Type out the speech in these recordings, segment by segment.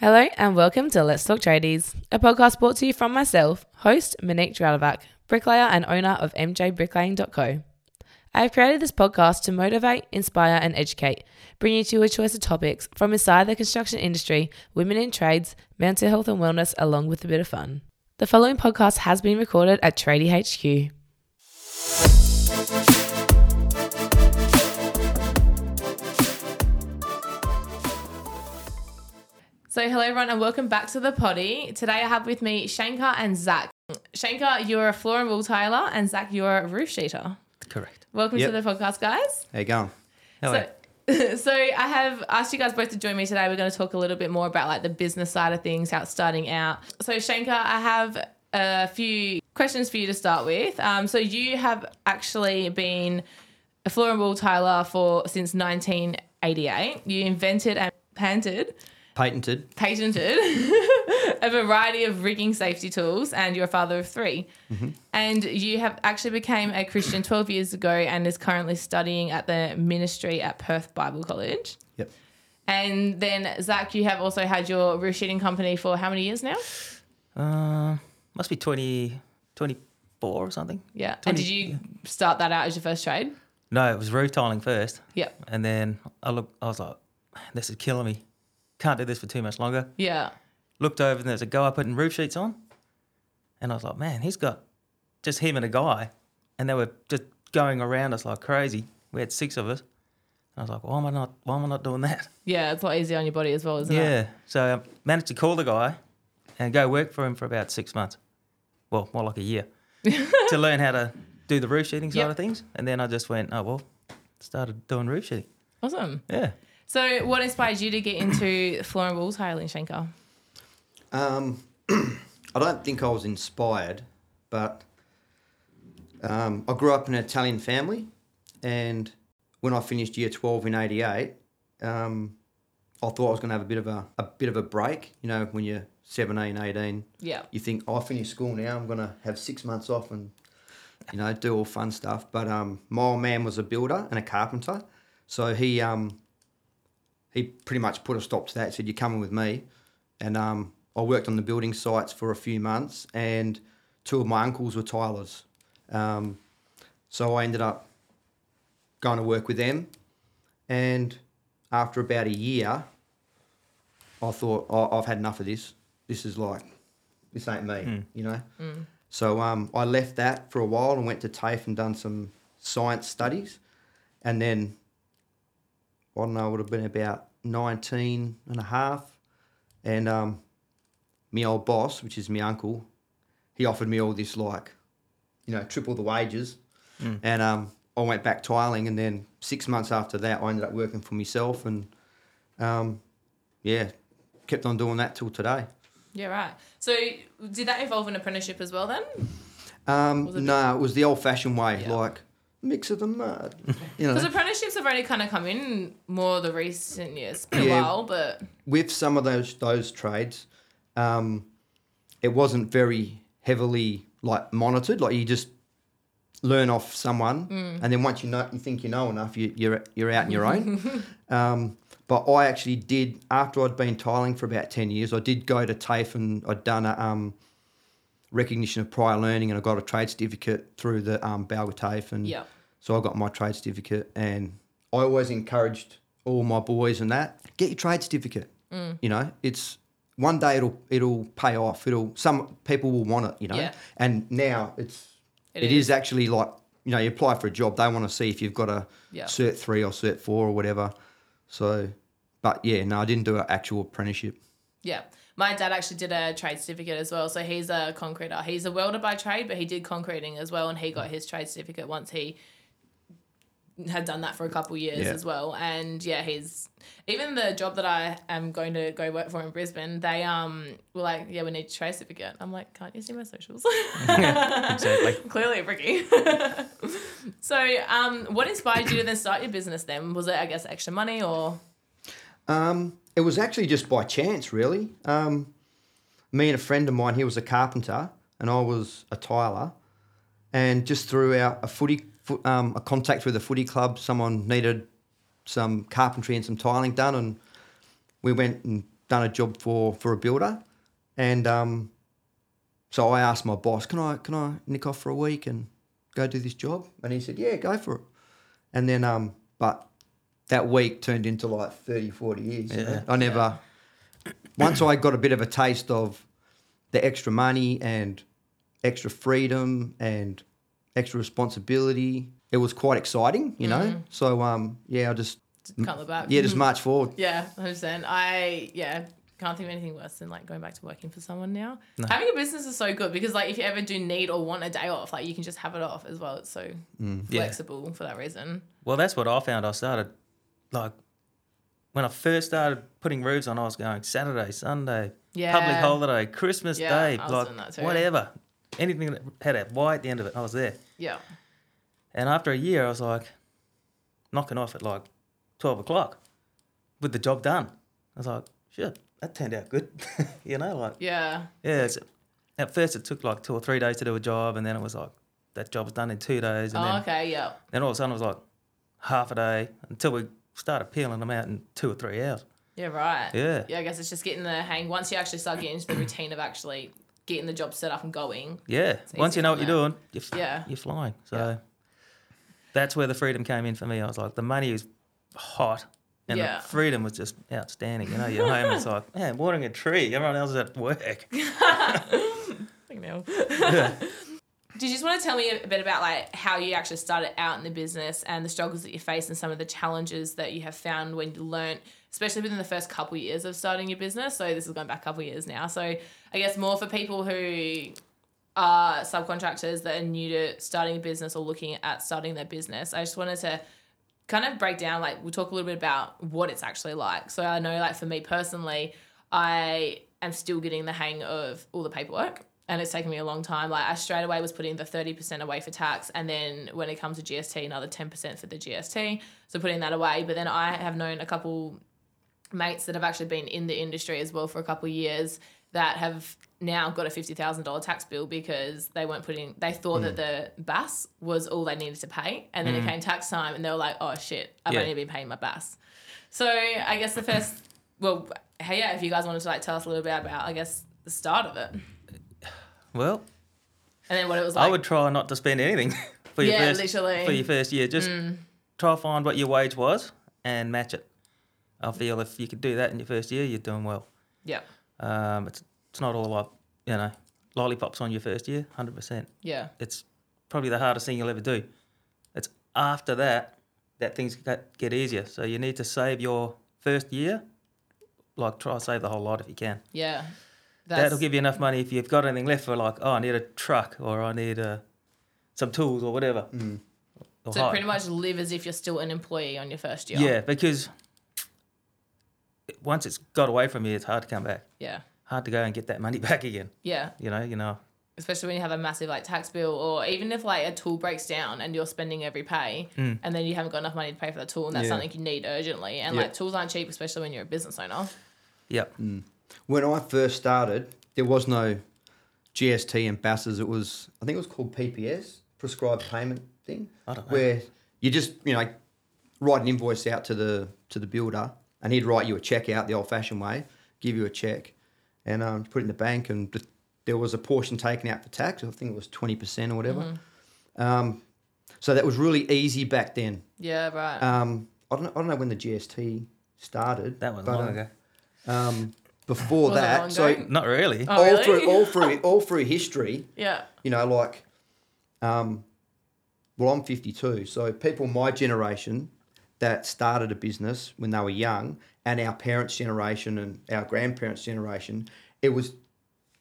Hello and welcome to Let's Talk Tradies, a podcast brought to you from myself, host Monique Dralovac, bricklayer and owner of mjbricklaying.co. I have created this podcast to motivate, inspire, and educate, bringing you to a choice of topics from inside the construction industry, women in trades, mental health and wellness, along with a bit of fun. The following podcast has been recorded at Tradie HQ. So, hello everyone, and welcome back to the potty. Today I have with me Shanka and Zac. Shanka, you're a floor and wall tiler, and Zac, you're a roof sheeter. Correct. Welcome Yep. to the podcast, guys. How you going? Hello. So, so I have asked you guys both to join me today. We're going to talk a little bit more about like the business side of things, how it's starting out. So Shanka, I have a few questions for you to start with. Um, so you have actually been a floor and wall tiler for since 1988. You invented and patented Patented. patented a variety of rigging safety tools and you're a father of 3 and you have actually became a christian 12 years ago and is currently studying at the ministry at perth bible college Yep. and then zac you have also had your roof sheeting company for how many years now Uh, must be 20, 24 or something. yeah 20 and did you start that out as your first trade No, it was roof tiling first. yep And then I look, I was like, this is killing me. Can't do this for too much longer. yeah Looked over and there's a guy putting roof sheets on. And I was like, man, he's got just him and a guy. And they were just going around us like crazy. We had six of us. And I was like, why am I not, why am I not doing that? yeah it's a lot easier on your body as well isn't it Yeah. So I managed to call the guy and go work for him for about six months. Well, more like a year to learn how to do the roof sheeting side Yep. of things. And then I just went, oh, well, started doing roof sheeting. awesome Yeah. So what inspired you to get into floor and wall tiling shanka Um, I don't think I was inspired, but um, I grew up in an Italian family, and when I finished year twelve in '88, um, I thought I was going to have a bit of a, a bit of a break. You know, when you're 17, 18, yeah you think "Oh, I finished school now. I'm going to have six months off and you know do all fun stuff. But um, my old man was a builder and a carpenter, so he um, he pretty much put a stop to that. Said, "You're coming with me," and um, I worked on the building sites for a few months, and two of my uncles were tilers, um, so I ended up going to work with them, and after about a year, I thought oh, I've had enough of this. This is like, this ain't me, you know. So um, I left that for a while and went to TAFE and done some science studies, and then I don't know, it would have been about 19 and a half, and um, my old boss, which is my uncle, he offered me all this like, you know, triple the wages, and um, I went back tiling, and then six months after that, I ended up working for myself, and um, yeah, kept on doing that till today. yeah right. So did that involve an apprenticeship as well then? Um, it no, it was the old-fashioned way, Yeah. like mix of the mud, you know. Because apprenticeships have only kind of come in more the recent years. It's been a while, but with some of those those trades, um, it wasn't very heavily like monitored. Like you just learn off someone, and then once you know, you think you know enough, you, you're you're out on your own. um, but I actually did after I'd been tiling for about ten years. I did go to TAFE and I'd done a um, recognition of prior learning, and I got a trade certificate through the um, Balga TAFE, and yeah. so I got my trade certificate, and I always encouraged all my boys and that get your trade certificate. Mm. You know, it's one day it'll it'll pay off. It'll some people will want it. You know, Yeah. and now it's It it is. is. actually like you know you apply for a job, they want to see if you've got a Yeah. cert three or cert four or whatever. So, but yeah, no, I didn't do an actual apprenticeship. Yeah. My dad actually did a trade certificate as well. So he's a concreter. He's a welder by trade, but he did concreting as well. And he got his trade certificate once he had done that for a couple years Yeah. as well. And yeah, he's even the job that I am going to go work for in Brisbane, they um were like, Yeah, we need a trade certificate. I'm like, Can't you see my socials? exactly. Clearly a brickie. so, um, what inspired you to then start your business then? Was it, I guess, extra money or? Um, it was actually just by chance, really. Um, me and a friend of mine, he was a carpenter, and I was a tiler, and just through a footy, fo- um, a contact with a footy club, someone needed some carpentry and some tiling done, and we went and done a job for for a builder, and um, so I asked my boss, "Can I can I nick off for a week and go do this job?" And he said, "Yeah, go for it." And then, um, but that week turned into like 30, 40 years. you know? Yeah. I never. Once I got a bit of a taste of the extra money and extra freedom and extra responsibility, it was quite exciting, you know. So um, yeah, I just Can't look back. yeah, just march forward. Yeah, I understand. I yeah can't think of anything worse than like going back to working for someone now. Having a business is so good because like if you ever do need or want a day off, like you can just have it off as well. It's so Mm. Yeah. flexible for that reason. Well, that's what I found. I started like when I first started putting roofs on. I was going Saturday, Sunday, Yeah. public holiday, Christmas Yeah, Day, like whatever, anything that had a Y at the end of it, I was there. Yeah. And after a year, I was like knocking off at like twelve o'clock with the job done. I was like, shit, that turned out good. you know, like Yeah. yeah. At first, it took like two or three days to do a job, and then it was like that job was done in two days, and Oh, then okay. Yeah. then all of a sudden it was like half a day until we started peeling them out in two or three hours. Yeah. Right. Yeah. Yeah. I guess it's just getting the hang. Once you actually start getting into the routine of actually getting the job set up and going. Yeah. Once you know what you're doing, you're, Yeah. you're flying. So Yeah. that's where the freedom came in for me. I was like, the money is hot. And Yeah. the freedom was just outstanding. You know, you're home, it's like, man, watering a tree. Everyone else is at work. Hell. Did you just want to tell me a bit about like how you actually started out in the business and the struggles that you faced and some of the challenges that you have found when you learnt, especially within the first couple of years of starting your business? So this is going back a couple of years now. So I guess more for people who are subcontractors that are new to starting a business or looking at starting their business. I just wanted to kind of break down like we'll talk a little bit about what it's actually like. So I know like for me personally, I am still getting the hang of all the paperwork and it's taken me a long time. Like I straight away was putting the 30% away for tax and then when it comes to GST another 10% for the GST. So putting that away, but then I have known a couple mates that have actually been in the industry as well for a couple of years that have now got a fifty thousand dollar tax bill because they weren't putting. They thought that hmm. the BAS was all they needed to pay, and then it hmm. came tax time, and they were like, "Oh shit, I've Yeah. only been paying my BAS." So I guess the first, well, hey, yeah, if you guys wanted to like tell us a little bit about, I guess the start of it, and then what it was like. I would try not to spend anything for your Yeah, first literally. Mm. for your first year. Just try to find what your wage was and match it. I feel if you could do that in your first year, you're doing well. yeah, Um, it's it's not all like you know lollipops on your first year, hundred percent. yeah, It's probably the hardest thing you'll ever do. It's after that that things get, get easier. So you need to save your first year, like try to save the whole lot if you can. yeah. That'll give you enough money if you've got anything left for like, oh, I need a truck or I need uh, some tools or whatever. Mm. Or So hire. pretty much live as if you're still an employee on your first year. Yeah, because once it's got away from you, it's hard to come back. yeah, Hard to go and get that money back again. yeah. You know, you know. especially when you have a massive like tax bill or even if like a tool breaks down and you're spending every pay mm. and then you haven't got enough money to pay for the tool and that's Yeah. something you need urgently and Yeah. like tools aren't cheap especially when you're a business owner Yep. Mm. When I first started, there was no GST and BASs. It was, I think it was called PPS, prescribed payment thing, I don't know. where you just, you know, write an invoice out to the to the builder, and he'd write you a check out the old-fashioned way, give you a check, and um, put it in the bank, and th- there was a portion taken out for tax. I think it was twenty percent or whatever. Mm-hmm. Um, so that was really easy back then. yeah right Um, I don't know, I don't know when the GST started. That was long um, ago. Um, before Was it that, so? Not really. Oh, all really? through all through all through history, yeah you know, like, um, well, I'm 52, so people my generation that started a business when they were young, and our parents' generation and our grandparents' generation, it was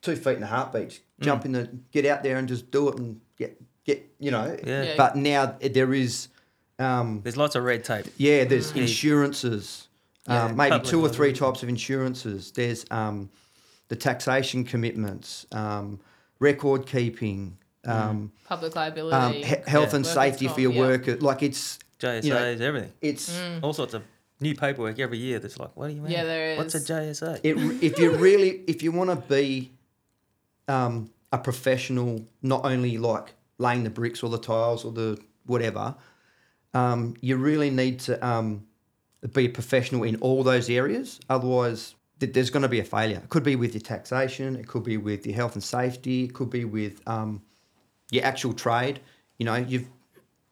two feet in a heartbeat. Jump in the, get out there and just do it and get get, you know. Yeah. Yeah. But now there is, um, There's lots of red tape. yeah, there's Mm. insurances, Yeah, um, maybe two or three types of insurances. There's um, the taxation commitments, um, record keeping, um, public um, liability he- health Yeah. and Workers' safety for your comp, yeah. worker. Like it's JSAs, you know, everything. it's Mm. All sorts of new paperwork every year. That's like, what do you mean? Yeah, there is. What's a. JSA? it. If you really, if you want to be um, a professional, not only like laying the bricks or the tiles or the whatever, um, you really need to um, be a professional in all those areas. Otherwise, th- there's going to be a failure. It could be with your taxation, it could be with your health and safety, it could be with um, your actual trade. You know, you've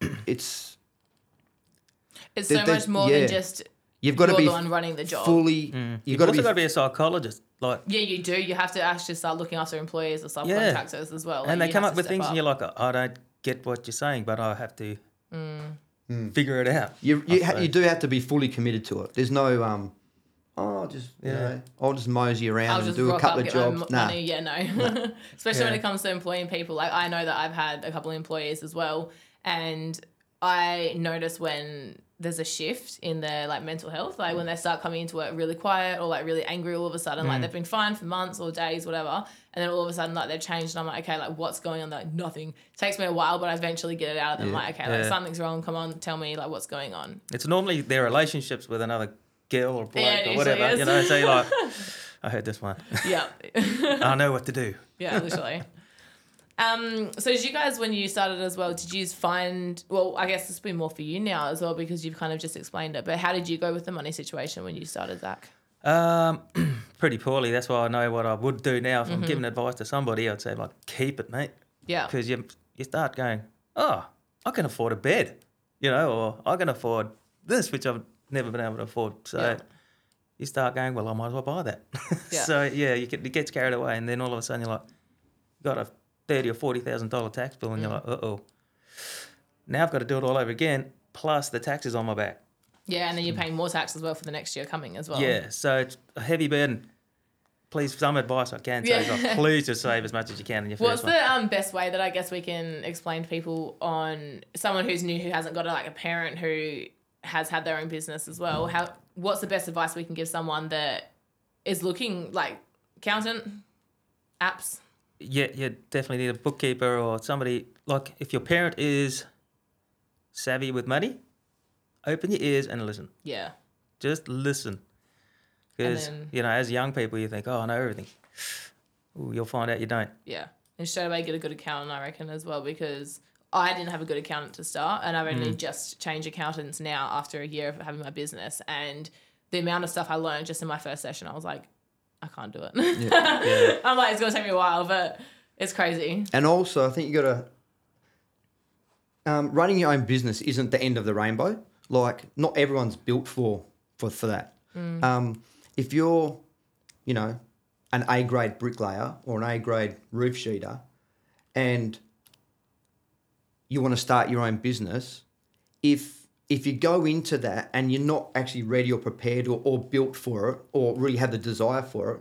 it's It's There- so there's- much more yeah. than just you've got to be the one running the job. fully. You've You've got to also be got to be a psychologist. Like, Yeah, you do. You have to actually start looking after employees or Yeah. subcontractors as well. and Like, they come up with things, up. and you're like, I don't get what you're saying, but I have to Mm. Figure it out. You you, ha- you do have to be fully committed to it. There's no um, oh just you Yeah. know I'll just mosey around I'll and do a couple up, of jobs. m- Nah, money. Yeah, no. Especially when it comes to employing people. Like I know that I've had a couple of employees as well, and I notice when there's a shift in their like mental health, like when they start coming into work really quiet or like really angry all of a sudden, Mm. like they've been fine for months or days, whatever, and then all of a sudden like they've changed, and I'm like, okay, like what's going on? They're like nothing. takes me a while, but I eventually get it out of them. Yeah. Like, okay, like Yeah. something's wrong. Come on, tell me like what's going on. It's normally their relationships with another girl or bloke Yeah, or whatever. is. You know, so you're like, I heard this one. Yeah. I know what to do. Yeah, literally. um, so did you guys, when you started as well, did you find? Well, I guess this will be more for you now as well because you've kind of just explained it. But how did you go with the money situation when you started, Zac? Um, pretty poorly. That's why I know what I would do now. If I'm Mm-hmm. giving advice to somebody, I'd say like, keep it, mate, Yeah, because you you start going, oh, I can afford a bed, you know, or I can afford this, which I've never been able to afford. So Yeah. you start going, well, I might as well buy that. Yeah. so yeah, you get it gets carried away, and then all of a sudden you're like, got a thirty or forty thousand dollar tax bill, and you're Mm. like, uh oh. Now I've got to do it all over again, plus the taxes on my back. yeah, and then you're paying more tax as well for the next year coming as well. Yeah, so it's a heavy burden. Please, some advice I can Yeah. like, please just save as much as you can in your What's first one. the um, best way that I guess we can explain to people on someone who's new who hasn't got a, like a parent who has had their own business as well? How what's the best advice we can give someone that is looking like accountant apps? Yeah, you definitely need a bookkeeper or somebody like if your parent is savvy with money, open your ears and listen. Yeah, Just listen, because you know, as young people, you think, oh, I know everything. Ooh, you'll find out you don't. yeah, and straight away get a good accountant, I reckon as well because. I didn't have a good accountant to start, and I've only mm. just changed accountants now after a year of having my business. And the amount of stuff I learned just in my first session, I was like, I can't do it. Yeah. I'm like, it's gonna take me a while, but it's crazy. And also, I think you got to um, running your own business isn't the end of the rainbow. Like, not everyone's built for for for that. Um, if you're, you know, an A grade bricklayer or an A grade roof sheeter, and you want to start your own business, if if you go into that and you're not actually ready or prepared or, or built for it or really have the desire for it,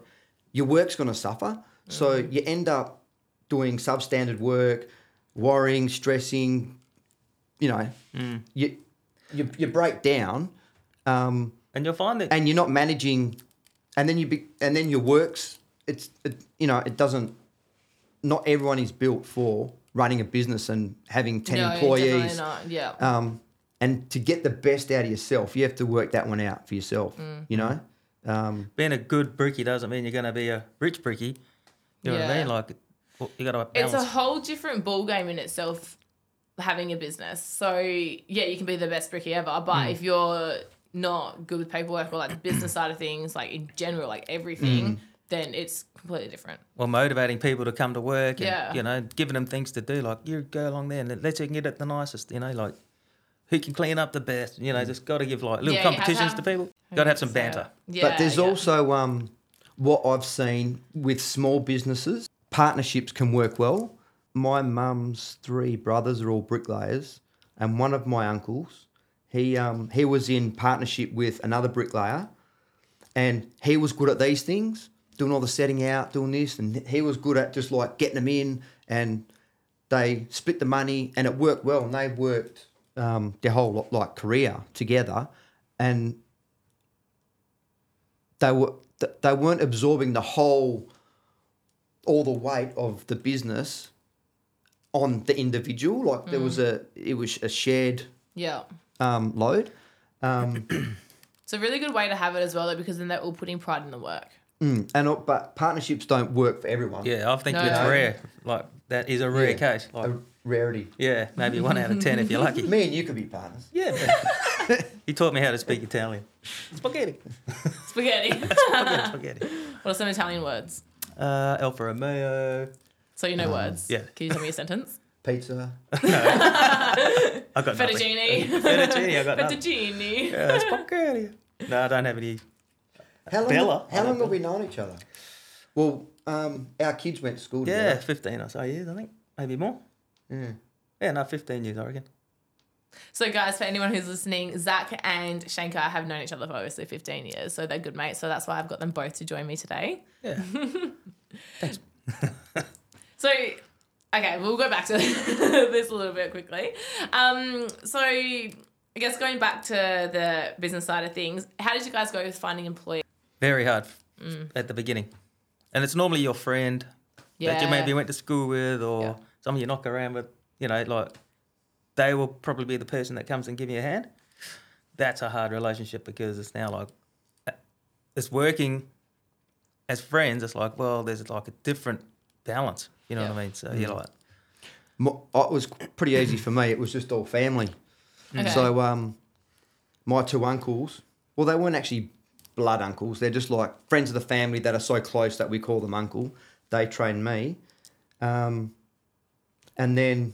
your work's going to suffer. So you end up doing substandard work, worrying, stressing. You know, you, you you break down, um, And you'll find that and you're not managing, and then you be, and then your works. It's it, you know it doesn't. Not everyone is built for running a business and having ten no, definitely employees. Yeah. Um, and to get the best out of yourself, you have to work that one out for yourself. Mm. You know, um, being a good brickie doesn't mean you're going to be a rich brickie. You know what I mean? Like, you got to it's a whole different ball game in itself having a business. So yeah, you can be the best bricky ever, but if you're not good with paperwork or like the business side of things, like in general, like everything, Hmm. then it's completely different. Well, motivating people to come to work and Yeah. you know giving them things to do like you go along there and let's you can get it the nicest you know like who can clean up the best you know just got to give like little Yeah, you have to competitions to people got to have some banter Yeah, but there's yeah. also um, what I've seen with small businesses, partnerships can work well. My mum's three brothers are all bricklayers, and one of my uncles, he um, he was in partnership with another bricklayer, and he was good at these things, doing all the setting out, doing this, and he was good at just like getting them in, and they split the money, and it worked well, and they worked um, their whole like career together, and they were they weren't absorbing the whole all the weight of the business on the individual like there was a it was a shared yeah. um, load um, It's a really good way to have it as well, though, because then they're all putting pride in the work. mm, and uh, but partnerships don't work for everyone yeah i think No. it's No. rare like that is a rare Yeah. case like a rarity yeah maybe one out of ten if you're lucky me and you could be partners yeah he taught me how to speak Italian. Spaghetti. Spaghetti. Spaghetti. spaghetti. what are some Italian words? Uh, Alfa Romeo. So you know words. yeah. Can you tell me a sentence? Pizza. I got nothing. Fettuccine. Fettuccine. I got nothing. Fettuccine. Yeah, spaghetti. No, I don't have any. How long, Bella. How long have we known each other? Well, um, our kids went to school together. Yeah, together. 15 or so years, I think. Maybe more. Yeah. Yeah, no, 15 years, I reckon. So, guys, for anyone who's listening, Zac and Shanka have known each other for obviously 15 years. So they're good mates. So that's why I've got them both to join me today. Yeah. Thanks. So, okay, we'll go back to this a little bit quickly. Um, so, I guess going back to the business side of things, how did you guys go with finding employees? Very hard at the beginning. And it's normally your friend that you maybe went to school with or Yeah. Someone you knock around with, you know, like they will probably be the person that comes and give you a hand. That's a hard relationship because it's now like it's working as friends. It's like, well, there's like a different balance. You know what I mean? So you're like, It was pretty easy for me. It was just all family. Okay. So um, my two uncles, well, they weren't actually blood uncles. They're just like friends of the family that are so close that we call them uncle. They trained me. Um, and then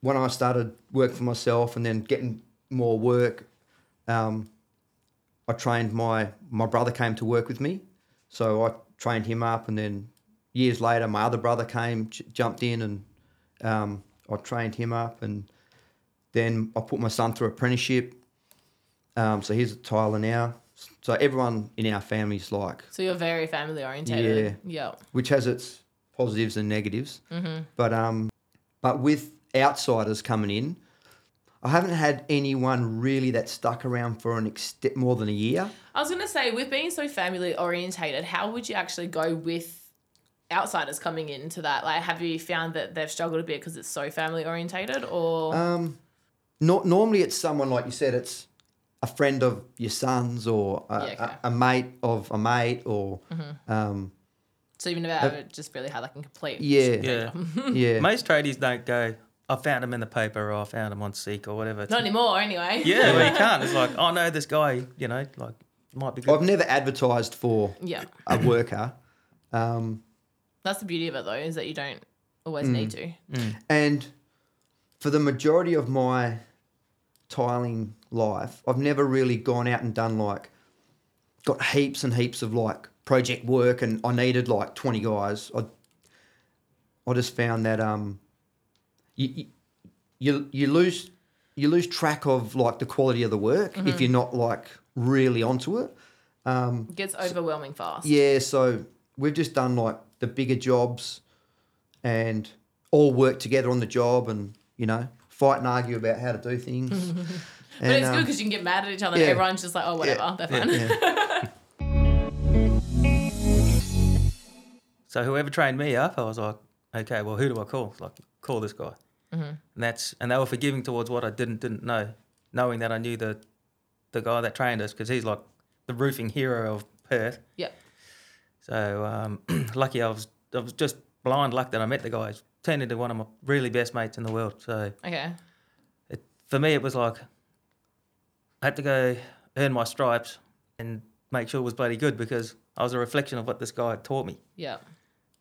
when I started work for myself and then getting more work, um, I trained my my brother came to work with me, so I trained him up, and then years later, my other brother came, j- jumped in, and um, I trained him up, and then I put my son through apprenticeship. Um, so he's a tiler now. So everyone in our family's like, So you're very family orientated. Yeah. which has its positives and negatives. But um, but with outsiders coming in, I haven't had anyone really that stuck around for an extent more than a year. I was going to say, with being so family orientated, how would you actually go with outsiders coming into that? Like, have you found that they've struggled a bit because it's so family orientated or? Um, not normally it's someone like you said. It's a friend of your son's or a, Yeah, okay. Mm-hmm. a, a mate of a mate or um, so you've never ever just really had like a complete. yeah, yeah. yeah. Most tradies don't go, I found him in the paper or I found him on Seek or whatever. It's- Not anymore, anyway. Yeah, well, you can't. It's like, oh no, this guy, you know, like might be good. I've never advertised for Yeah. a worker. Um, That's the beauty of it, though, is that you don't always Mm. need to. And for the majority of my tiling life, I've never really gone out and done like, got heaps and heaps of like project work and I needed like 20 guys. I, I just found that um, you, you, you lose you lose track of like the quality of the work if you're not like really onto it. It gets overwhelming fast. Yeah, so we've just done like the bigger jobs and all work together on the job and, you know, fight and argue about how to do things. But it's um, good because you can get mad at each other yeah. everyone's just like, oh, whatever, they're fine. yeah. So whoever trained me up, I was like, okay, well, who do I call? Like, call this guy. Mm-hmm. And that's and they were forgiving towards what I didn't didn't know, knowing that I knew the the guy that trained us because he's like the roofing hero of Perth. Yep. So um, lucky I was I was just blind luck that I met the guy. He's turned into one of my really best mates in the world. So Okay. it, for me, it was like I had to go earn my stripes and make sure it was bloody good because I was a reflection of what this guy had taught me. Yeah.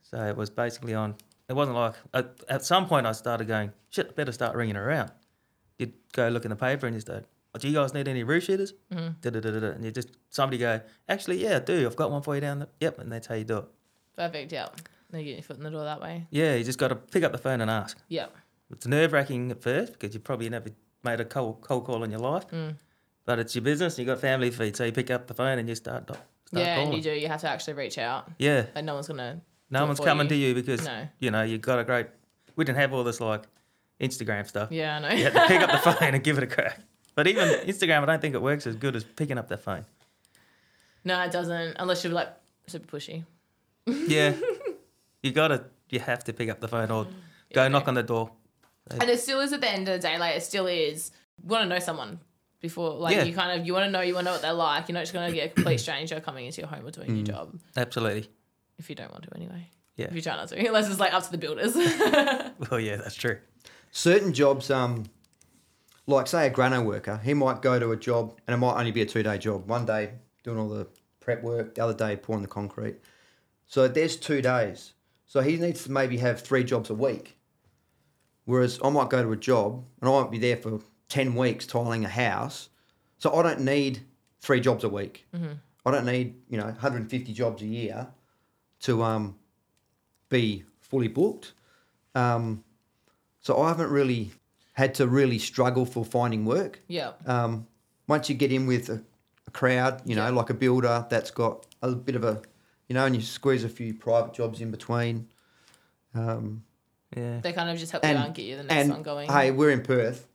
So it was basically on. It wasn't like at, at some point I started going, shit, I better start ringing around. You'd go look in the paper and you start, oh, do you guys need any roof sheeters? Mm-hmm. And you just somebody go, actually, yeah, I do. I've got one for you down there. Yep, and that's how you do it. Perfect. Yeah. Then you get your foot in the door that way. Yeah, you just got to pick up the phone and ask. Yeah. It's nerve wracking at first because you probably never made a cold, cold call in your life. Mm. But it's your business. You've got family feed, so you pick up the phone and you start. start yeah, calling. and you do. You have to actually reach out. Yeah, Like no one's gonna. No one's coming you. to you because No. you know you got a great. We didn't have all this like Instagram stuff. Yeah, I know. You had to pick up the phone and give it a crack. But even Instagram, I don't think it works as good as picking up the phone. no, it doesn't. Unless you're like super pushy. Yeah, you gotta, you have to pick up the phone or mm, go Yeah. knock on the door. And it still is at the end of the day. Like it still is. You want to know someone before, like Yeah. you kind of you want to know you want to know what they're like. You're not just gonna get a complete stranger coming into your home or doing your mm. job Absolutely. If you don't want to anyway. Yeah. If you try not to, unless it's like up to the builders. Well, yeah, that's true. Certain jobs, um, like say a grano worker, he might go to a job and it might only be a two day job. One day doing all the prep work, the other day pouring the concrete. So there's two days. So he needs to maybe have three jobs a week. Whereas I might go to a job and I might be there for 10 weeks tiling a house. So I don't need three jobs a week. I don't need, you know, 150 jobs a year to um, be fully booked. Um, so I haven't really had to really struggle for finding work. Yeah. Um, once you get in with a, a crowd, you know, Yeah. like a builder that's got a bit of a, you know, and you squeeze a few private jobs in between. Um, Yeah. They kind of just help you and out and get you the next and one going. hey, we're in Perth.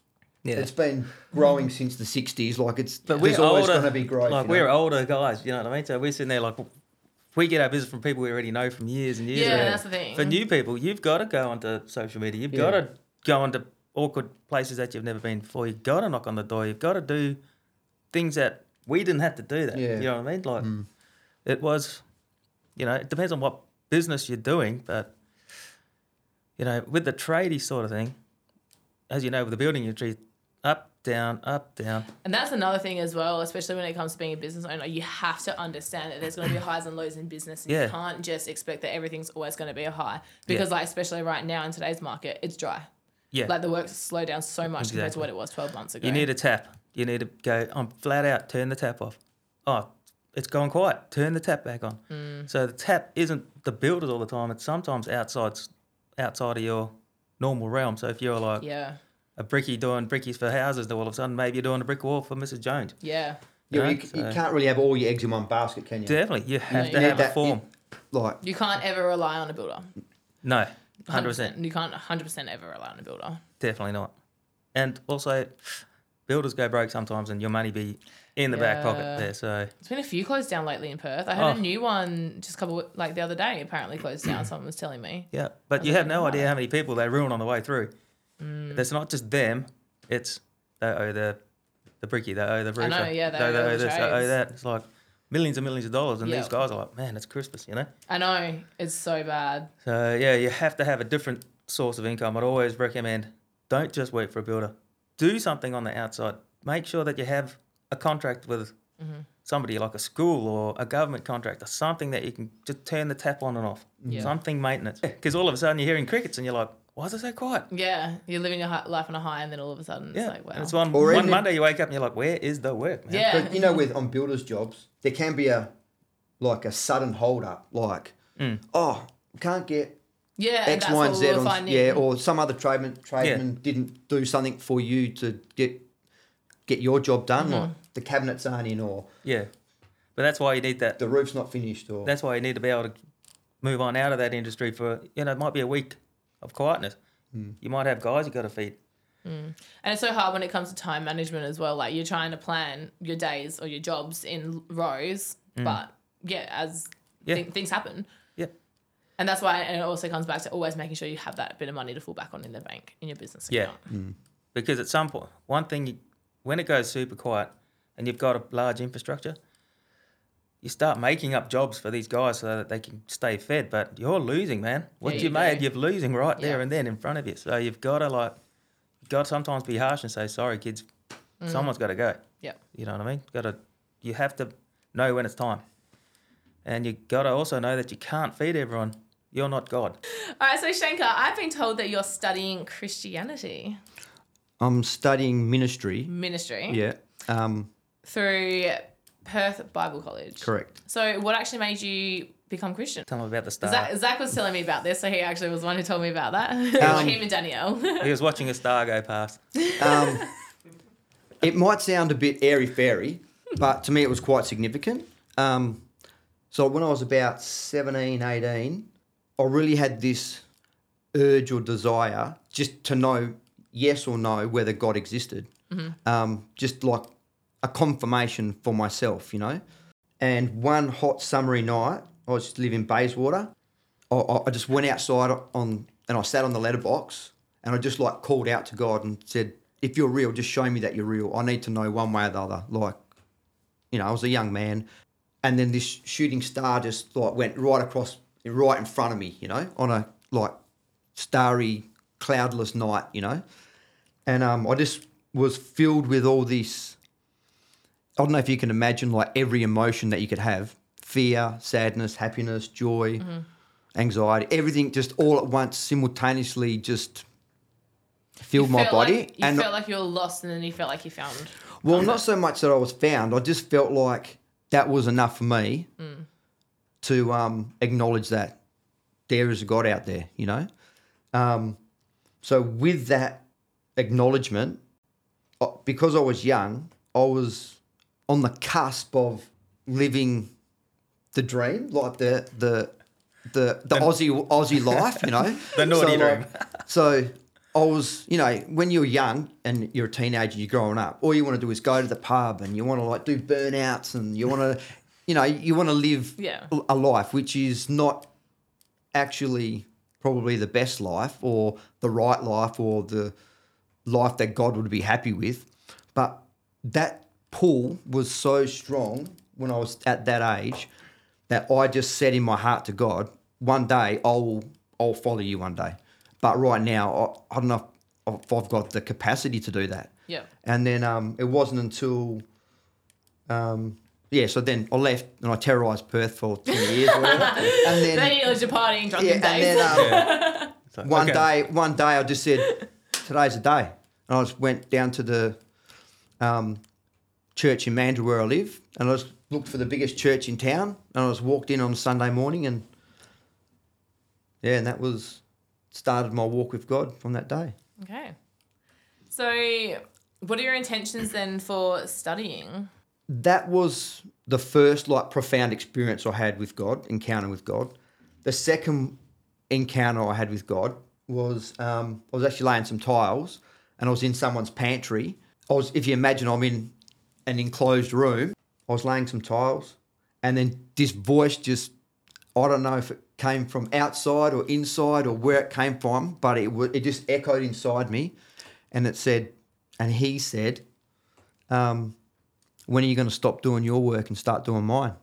Yeah. It's been growing since the '60s. Like it's, But we're always older. going to be growth. Like you we're know? older guys, you know what I mean? So we're sitting there like, we get our business from people we already know from years and years. yeah, ago. that's the thing. For new people, you've got to go onto social media. You've Yeah. got to go onto awkward places that you've never been before. You've got to knock on the door. You've got to do things that we didn't have to do. That Yeah. you know what I mean? Like Mm. it was, you know, it depends on what business you're doing, but you know, with the tradie sort of thing, as you know, with the building industry, up, down, up, down. And that's another thing as well, especially when it comes to being a business owner. You have to understand that there's going to be highs and lows in business. And Yeah. You can't just expect that everything's always going to be a high because, like, especially right now in today's market, it's dry. Yeah. Like the work's slowed down so much compared to what it was 12 months ago. You need a tap. You need to go. I'm flat out. Turn the tap off. Oh, it's gone quiet. Turn the tap back on. Mm. So the tap isn't the builders all the time. It's sometimes outside, outside of your normal realm. So if you're like yeah, a brickie doing brickies for houses, then all of a sudden maybe you're doing a brick wall for Mrs. Jones. yeah. Yeah, know, you, you so- can't really have all your eggs in one basket, can you? Definitely, you have you to need have a that- form. Like, You can't ever rely on a builder. No, hundred percent, You can't 100% ever rely on a builder. definitely not. And also, builders go broke sometimes, and your money be in the back pocket there. So it's been a few closed down lately in Perth. I had Oh. a new one just a couple like the other day. Apparently closed down. Someone was telling me. Yeah, but you was have no "Why?" idea how many people they ruin on the way through. Mm. It's not just them; it's they owe the the bricky, they owe the roofer, know, yeah, they owe all the this, they owe that. It's like millions and millions of dollars, and Yeah. these guys are like, man, it's Christmas, you know. I know it's so bad. So yeah, you have to have a different source of income. I'd always recommend don't just work for a builder. Do something on the outside. Make sure that you have a contract with Mm-hmm. somebody like a school or a government contract or something that you can just turn the tap on and off. Yeah. Something maintenance. Because all of a sudden you're hearing crickets and you're like, why is it so quiet? Yeah, you're living your hi- life on a high, and then all of a sudden it's Yeah, like, wow. and it's one, Or one even- Monday you wake up and you're like, where is the work, man? yeah, but you know, with on builders' jobs, there can be a like a sudden hold up, like, Mm. oh, can't get yeah, and X, that's Y, what and we Z were on, finding. yeah, or some other tradesman tradesman didn't do something for you to get get your job done, Mm-hmm. like the cabinets aren't in, or Yeah. But that's why you need that. the roof's not finished, or That's why you need to be able to move on out of that industry for, you know, it might be a week of quietness. Hmm. You might have guys you got to feed. Hmm. And it's so hard when it comes to time management as well. Like you're trying to plan your days or your jobs in rows, hmm. but yeah, as Mm. Yeah. thi- things happen. Yeah. And that's why and it also comes back to always making sure you have that bit of money to fall back on in the bank in your business Yeah. account. Because at some point, one thing, you, when it goes super quiet and you've got a large infrastructure, you start making up jobs for these guys so that they can stay fed. But you're losing, man. What Yeah, you you made, you're losing right there and then in front of you. So you've got to like, you've got to sometimes be harsh and say, sorry, kids, someone's got to go. Yeah. You know what I mean? Got to, you have to know when it's time, and you got to also know that you can't feed everyone. You're not God. All right, so Shanka, I've been told that you're studying Christianity I'm studying ministry. ministry Yeah, um, through Perth Bible College. correct. So, what actually made you become Christian? Tell me about the star. Zac, Zac was telling me about this, so he actually was the one who told me about that. Um, Him and Danielle. he was watching a star go past. Um, it might sound a bit airy fairy, but to me it was quite significant. Um, so when I was about 17, 18, I really had this urge or desire just to know yes or no whether God existed. Um, just like a confirmation for myself, you know. And one hot summery night, I was just living in Bayswater. I, I just went outside on and I sat on the letterbox and I just like called out to God and said, "If you're real, just show me that you're real. I need to know one way or the other." Like, you know, I was a young man, and then this shooting star just like went right across, right in front of me. You know, on a like starry, cloudless night. You know, and um, I just was filled with all this. I don't know if you can imagine like every emotion that you could have fear, sadness, happiness, joy, anxiety, everything just all at once simultaneously just filled my body. Like, you and felt like you were lost, and then you felt like you found. well, not so much that I was found. I just felt like that was enough for me to um, acknowledge that there is a God out there, you know? Um, so, with that acknowledgement, uh, because I was young, I was on the cusp of living the dream, like the, the, the, the Aussie Aussie life, you know. The naughty so, dream. Like, so I was, you know, when you're young and you're a teenager, you're growing up, all you want to do is go to the pub and you want to like do burnouts and you want to, you know, you want to live Yeah. a life which is not actually probably the best life or the right life or the life that God would be happy with. But that pull was so strong when I was at that age that I just said in my heart to God, one day I'll I'll follow you one day. But right now I, I don't know if, if I've got the capacity to do that. Yeah. And then um, it wasn't until, um, yeah, so then I left and I terrorised Perth for 20 years or whatever. And then, Then you was your partying drunken yeah, and days. then um, It's like, one okay. day, one day I just said, today's the day. And I just went down to the um, church in Mandurah where I live and I just looked for the biggest church in town and I just walked in on Sunday morning and yeah, and that was started my walk with God from that day. okay. So, what are your intentions then for studying? that was the first like profound experience I had with God, encounter with God. The second encounter I had with God was um, I was actually laying some tiles and I was in someone's pantry. I was, if you imagine, I'm in an enclosed room. I was laying some tiles, and then this voice just I don't know if it came from outside or inside or where it came from, but it it just echoed inside me, and it said, and he said, um, when are you going to stop doing your work and start doing mine?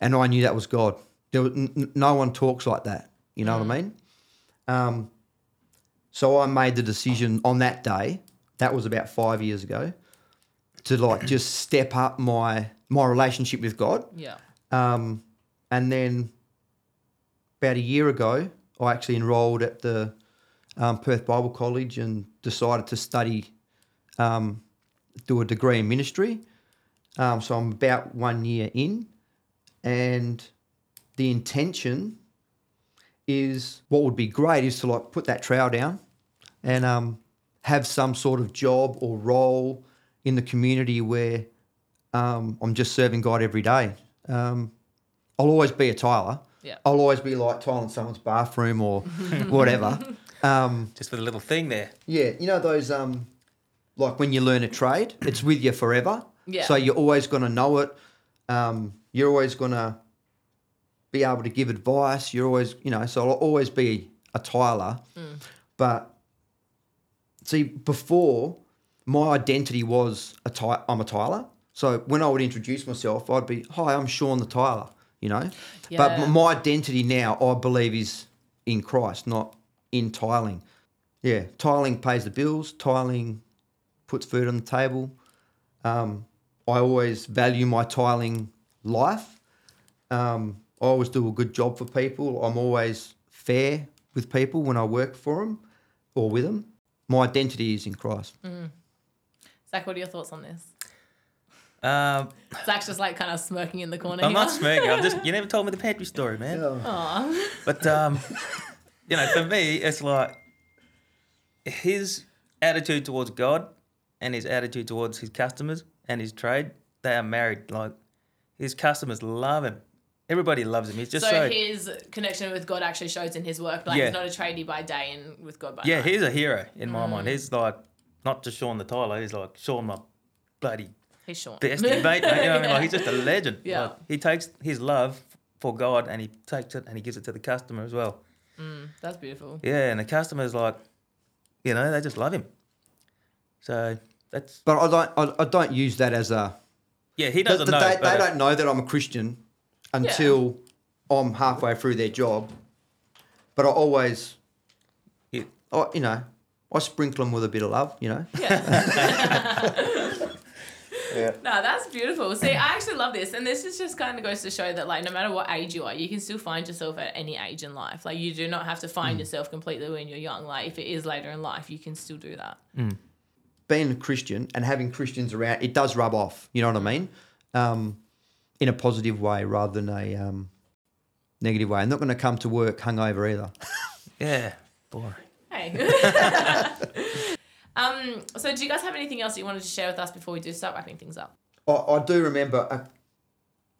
And I knew that was God. There was, n- no one talks like that. You know what I mean? Um, so I made the decision on that day. That was about five years ago, to like just step up my my relationship with God. Yeah. Um, and then about a year ago, I actually enrolled at the um, Perth Bible College and decided to study, um, do a degree in ministry. Um, so I'm about one year in, and the intention is what would be great is to like put that trowel down and um, have some sort of job or role in the community where um, I'm just serving God every day. Um, I'll always be a tiler. Yeah. I'll always be like tiling someone's bathroom or whatever. Um, Just for the little thing there. yeah, you know those um, like when you learn a trade, it's with you forever. Yeah. So you're always going to know it. Um, you're always going to be able to give advice. You're always, you know, so I'll always be a tiler. But see, before my identity was a ti- I'm a tiler. So when I would introduce myself, I'd be, "Hi, I'm Sean the tiler." You know. But Yeah. m- my identity now, I believe, is in Christ, not in tiling. Yeah, tiling pays the bills. Tiling puts food on the table. Um, I always value my tiling life. Um, I always do a good job for people. I'm always fair with people when I work for them or with them. My identity is in Christ. Zac, what are your thoughts on this? Um, Zac's just like kind of smirking in the corner. I'm here. not smirking. I'm just you never told me the pantry story, man. Aw. But um, you know, for me, it's like his attitude towards God and his attitude towards his customers and his trade. They are married. Like his customers love him. Everybody loves him. He's just so, so, his connection with God actually shows in his work. Like Yeah. he's not a tradie by day and with God by yeah. night. He's a hero in my Mm. mind. He's like not just Sean the tiler. He's like Sean my bloody He's Sean. best mate. mate, You know what I mean? Like he's just a legend. Yeah. Like, he takes his love for God and he takes it and he gives it to the customer as well. That's beautiful. Yeah, and the customers like, you know, they just love him. So that's But I don't. I, I don't use that as a. yeah. He They, doesn't they, know. they but, uh, don't know that I'm a Christian until I'm halfway through their job. But I always, he- I, you know, I sprinkle them with a bit of love, you know. Yeah. No, that's beautiful. See, I actually love this, and this is just kind of goes to show that like no matter what age you are, you can still find yourself at any age in life. Like you do not have to find yourself completely when you're young. Like if it is later in life, you can still do that. being a Christian and having Christians around, it does rub off. You know what I mean? Um, in a positive way rather than a um, negative way. I'm not going to come to work hungover either. Yeah. Boring. Hey. um. So, do you guys have anything else that you wanted to share with us before we do start wrapping things up? I, I do remember, uh,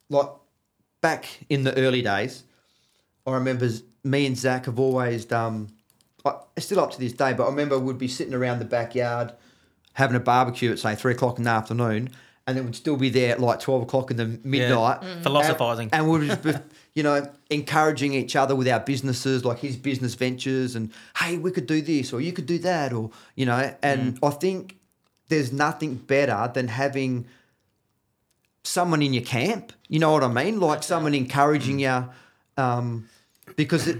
like back in the early days, I remember me and Zac have always, um, I, it's still up to this day, but I remember we'd be sitting around the backyard having a barbecue at say three o'clock in the afternoon, and then we'd still be there at like twelve o'clock in the midnight, Philosophizing. and, and we'd just be, you know, encouraging each other with our businesses, like his business ventures, and hey, we could do this, or you could do that, or you know, and I think there's nothing better than having someone in your camp. You know what I mean? Like someone encouraging you, um, because it,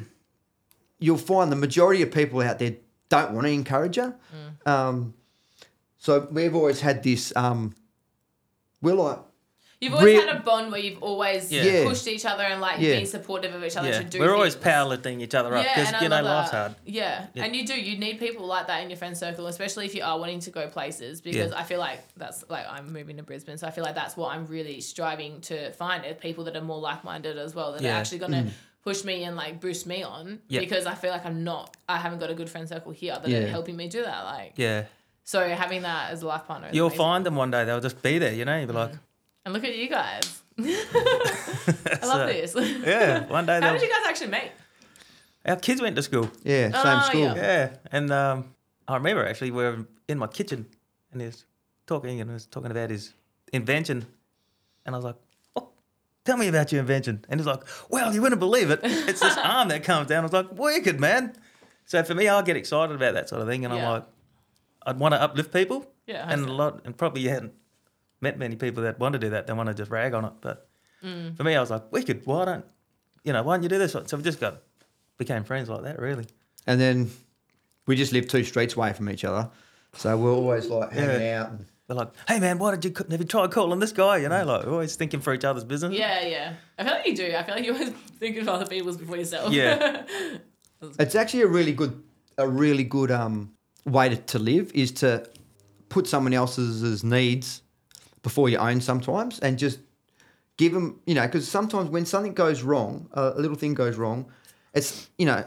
you'll find the majority of people out there don't want to encourage you. Um, so we've always had this. Um, we're like, You've always Re- had a bond where you've always Yeah. pushed each other and like Yeah. been supportive of each other Yeah. to do. We're always things. powerlifting each other up because and I you know love life's that. hard. Yeah. Yeah. and you do. You need people like that in your friend circle, especially if you are wanting to go places. Because Yeah. I feel like that's like I'm moving to Brisbane, so I feel like that's what I'm really striving to find: are people that are more like minded as well, that Yeah. are actually gonna mm. push me and like boost me on. Yeah. Because I feel like I'm not. I haven't got a good friend circle here that Yeah. are helping me do that. Like, Yeah. so having that as a life partner. Is You'll amazing. find them one day. They'll just be there. You know. You'll be like, And look at you guys. I love So, this. yeah. One day How they'll. did you guys actually meet? Our kids went to school. yeah, same Oh, school. yeah. Yeah, and um, I remember actually we were in my kitchen and he was talking and he was talking about his invention, and I was like, "Oh, tell me about your invention." And he's like, "Well, you wouldn't believe it. It's this arm that comes down." I was like, "Wicked, man!" So for me, I get excited about that sort of thing, and Yeah. I'm like, I'd want to uplift people, Yeah, and a lot, and probably you hadn't met many people that want to do that. They want to just rag on it, but Mm. for me, I was like, "Wicked, why don't you know? Why don't you do this?" So we just got became friends like that, really. And then we just lived two streets away from each other, so we're always like hanging out. And, They're like, hey man, why did you co- have you tried calling this guy? You know, like we're always thinking for each other's business. Yeah, yeah. I feel like you do. I feel like you always think of other people's before yourself. Yeah. it's actually a really good, a really good um, way to, to live is to put someone else's needs before your own sometimes, and just give them, you know, because sometimes when something goes wrong, a a little thing goes wrong, it's you know.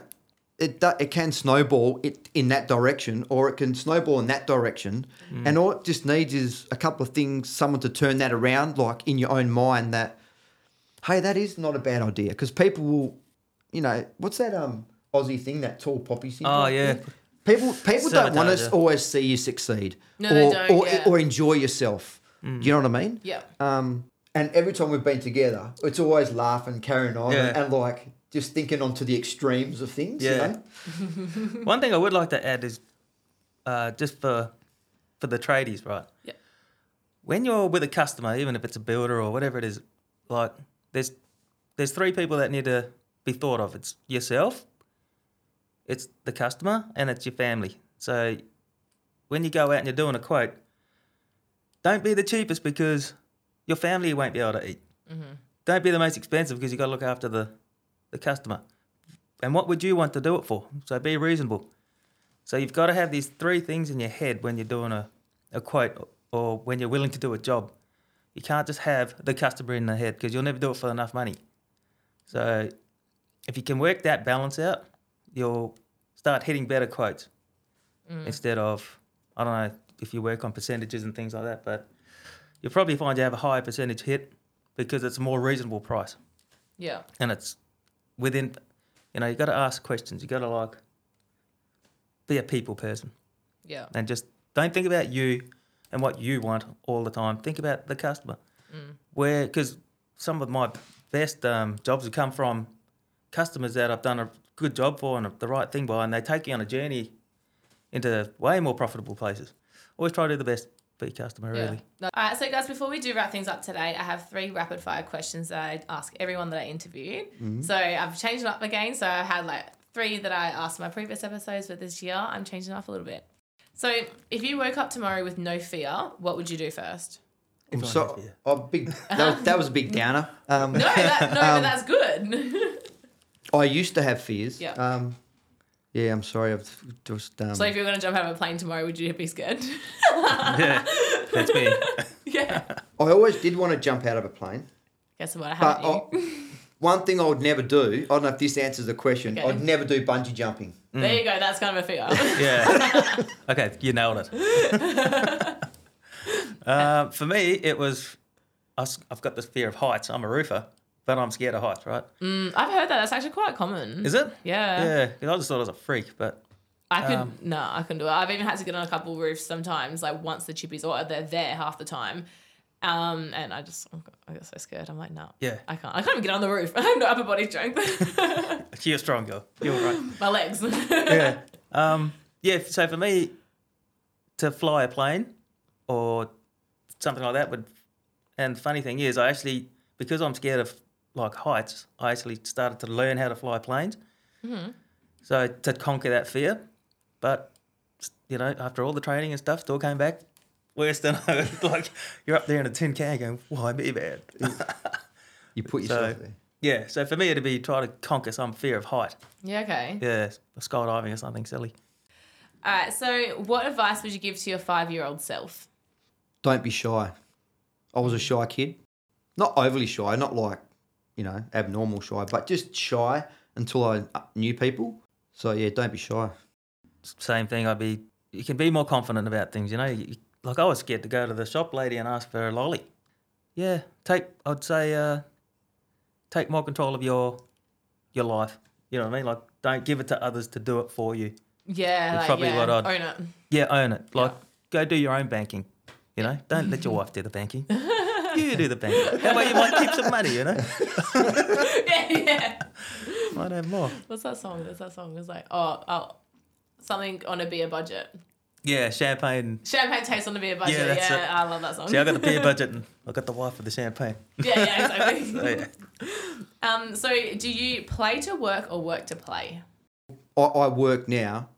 It, it can snowball it in that direction or it can snowball in that direction and all it just needs is a couple of things someone to turn that around like in your own mind that hey that is not a bad idea because people will you know what's that um aussie thing that tall poppy syndrome Oh, yeah. thing? people people don't want to always see you succeed No, or, they don't, or, yeah. or enjoy yourself Mm. do you know what i mean yeah. um, and every time we've been together, it's always laughing, carrying on, and, Yeah. and like just thinking onto the extremes of things. You Yeah. know? One thing I would like to add is uh, just for for the tradies, right? Yeah. When you're with a customer, even if it's a builder or whatever it is, like there's there's three people that need to be thought of. It's yourself, it's the customer, and it's your family. So when you go out and you're doing a quote, don't be the cheapest because your family won't be able to eat. Mm-hmm. Don't be the most expensive because you've got to look after the, the customer. And what would you want to do it for? So be reasonable. So you've got to have these three things in your head when you're doing a, a quote or when you're willing to do a job. You can't just have the customer in the head because you'll never do it for enough money. So if you can work that balance out, you'll start hitting better quotes mm. instead of, I don't know if you work on percentages and things like that, but you'll probably find you have a higher percentage hit because it's a more reasonable price. Yeah. and it's within you know you got to ask questions. You got to like be a people person. Yeah. and just don't think about you and what you want all the time. Think about the customer. Where because some of my best um, jobs have come from customers that i've done a good job for and the right thing by and they take you on a journey into way more profitable places always try to do the best for your customer Yeah. really No. All right, so guys, before we do wrap things up today, I have three rapid fire questions that I ask everyone that I interviewed. So I've changed it up again. So I had like three that I asked my previous episodes, but this year I'm changing it up a little bit. So, if you woke up tomorrow with no fear, what would you do first? I'm so, had oh, big, that, was, that was a big downer. Um, No, that, no, but Um, that's good. I used to have fears. Yeah. Um, yeah, I'm sorry. I've just. Um, so, if you were going to jump out of a plane tomorrow, would you be scared? yeah, that's me. yeah. I always did want to jump out of a plane. Guess what? But Haven't you? I, one thing I would never do, I don't know if this answers the question, Okay. I'd never do bungee jumping. There you go. That's kind of a fear. Yeah. okay, you nailed it. uh, for me, it was I've got this fear of heights. I'm a roofer, but I'm scared of heights. Right? Mm, I've heard that. That's actually quite common. Is it? Yeah. Yeah. 'cause I just thought I was a freak, but I could Um, no, I couldn't do it. I've even had to get on a couple roofs sometimes, like once the chippies or they're there half the time. Um, and I just I get so scared. I'm like, no, yeah, I can't. I can't even get on the roof. I have no upper body strength. you're strong, girl. You're right. My legs. yeah. Um, yeah. So for me, to fly a plane or something like that would. And the funny thing is, I actually because I'm scared of like heights, I actually started to learn how to fly planes. Mm-hmm. So to conquer that fear, but you know, after all the training and stuff, still came back worse than I was. Like you're up there in a tin can going, "Why me, man?" You put So- yourself there. yeah. So for me, it'd be try to conquer some fear of height. yeah. Okay. Yeah, skydiving or something silly. All right. So, what advice would you give to your five-year-old self? Don't be shy. I was a shy kid. Not overly shy, not like, you know, abnormal shy, but just shy until I knew people. So, yeah, don't be shy. same thing. I'd be. You can be more confident about things. You know, you, like I was scared to go to the shop lady and ask for a lolly. Yeah, take. I'd say, uh, take more control of your, your life. You know what I mean? Like, don't give it to others to do it for you. Yeah, That's like, probably yeah, what I'd- own it. Yeah, own it. Like, Yeah. go do your own banking. You know, don't let your wife do the banking. You do the banking. That way you might keep some money. You know, yeah, yeah. might have more. What's that song? There's that song. It's like, oh, oh, something on a beer budget. Yeah, champagne. Champagne tastes on a beer budget. Yeah, Yeah, it. I love that song. See, I got the beer budget and I got the wife for the champagne. yeah, yeah, exactly. So, yeah. Um, so do you play to work or work to play? I, I work now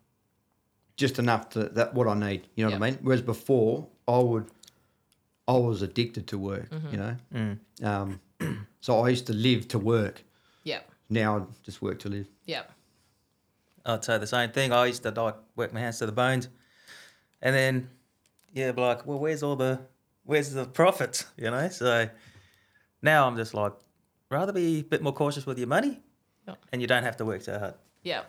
just enough to that what I need. You know what I mean? Whereas before, I would, I was addicted to work. You know, Mm. um, so I used to live to work. Yeah. Now I just work to live. Yeah. I'd say the same thing. I used to like work my hands to the bones, and then yeah, be like, well, where's all the where's the profit, You know. So now I'm just like, rather be a bit more cautious with your money, Yeah. and you don't have to work so hard. Yeah,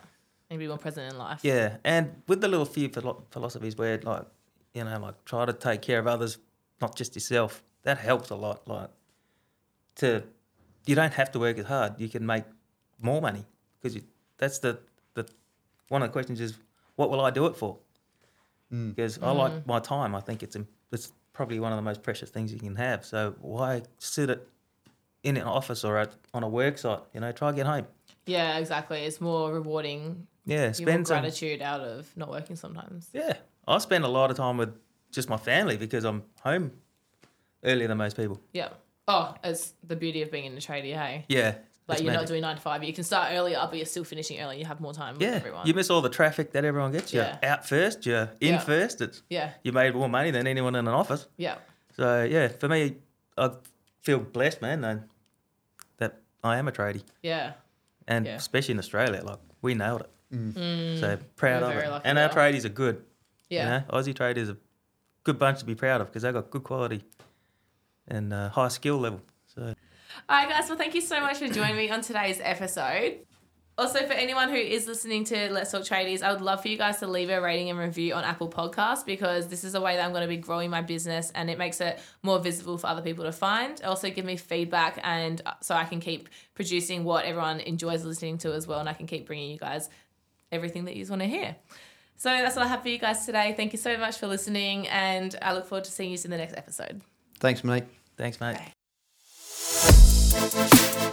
And be more present in life. Yeah, and with the little few philo- philosophies where like you know like try to take care of others, not just yourself. That helps a lot. Like to you don't have to work as hard. You can make more money because you, that's the the one of the questions is what will I do it for? Hmm. Because I like hmm. my time. I think it's it's probably one of the most precious things you can have. So why sit it in an office or at, on a work site? You know, try get home. Yeah, exactly. It's more rewarding. Yeah, You want spend some gratitude out of not working sometimes. Yeah, I spend a lot of time with just my family because I'm home earlier than most people. Yeah. Oh, it's the beauty of being in a tradie, hey? Yeah, Like you're not doing nine to five. You can start earlier, but you're still finishing early. You have more time with Yeah, everyone. you miss all the traffic that everyone gets. You're Yeah. out first. You're in Yeah. first. It's yeah. you made more money than anyone in an office. Yeah. So yeah, for me, I feel blessed, man, and that I am a tradie, Yeah. and Yeah. especially in Australia, like we nailed it. Mm. Mm. So proud We're of very it, lucky and our there. tradies are good. Yeah. You know, Aussie tradies are a good bunch to be proud of because they've got good quality and uh, high skill level. So. All right, guys. Well, thank you so much for joining me on today's episode. Also, for anyone who is listening to Let's Talk Tradies, I would love for you guys to leave a rating and review on Apple Podcasts because this is a way that I'm going to be growing my business and it makes it more visible for other people to find. Also, give me feedback and uh, so I can keep producing what everyone enjoys listening to as well, and I can keep bringing you guys everything that you want to hear. So that's all I have for you guys today. Thank you so much for listening, and I look forward to seeing you in the next episode. Thanks, mate. Thanks, mate. Bye.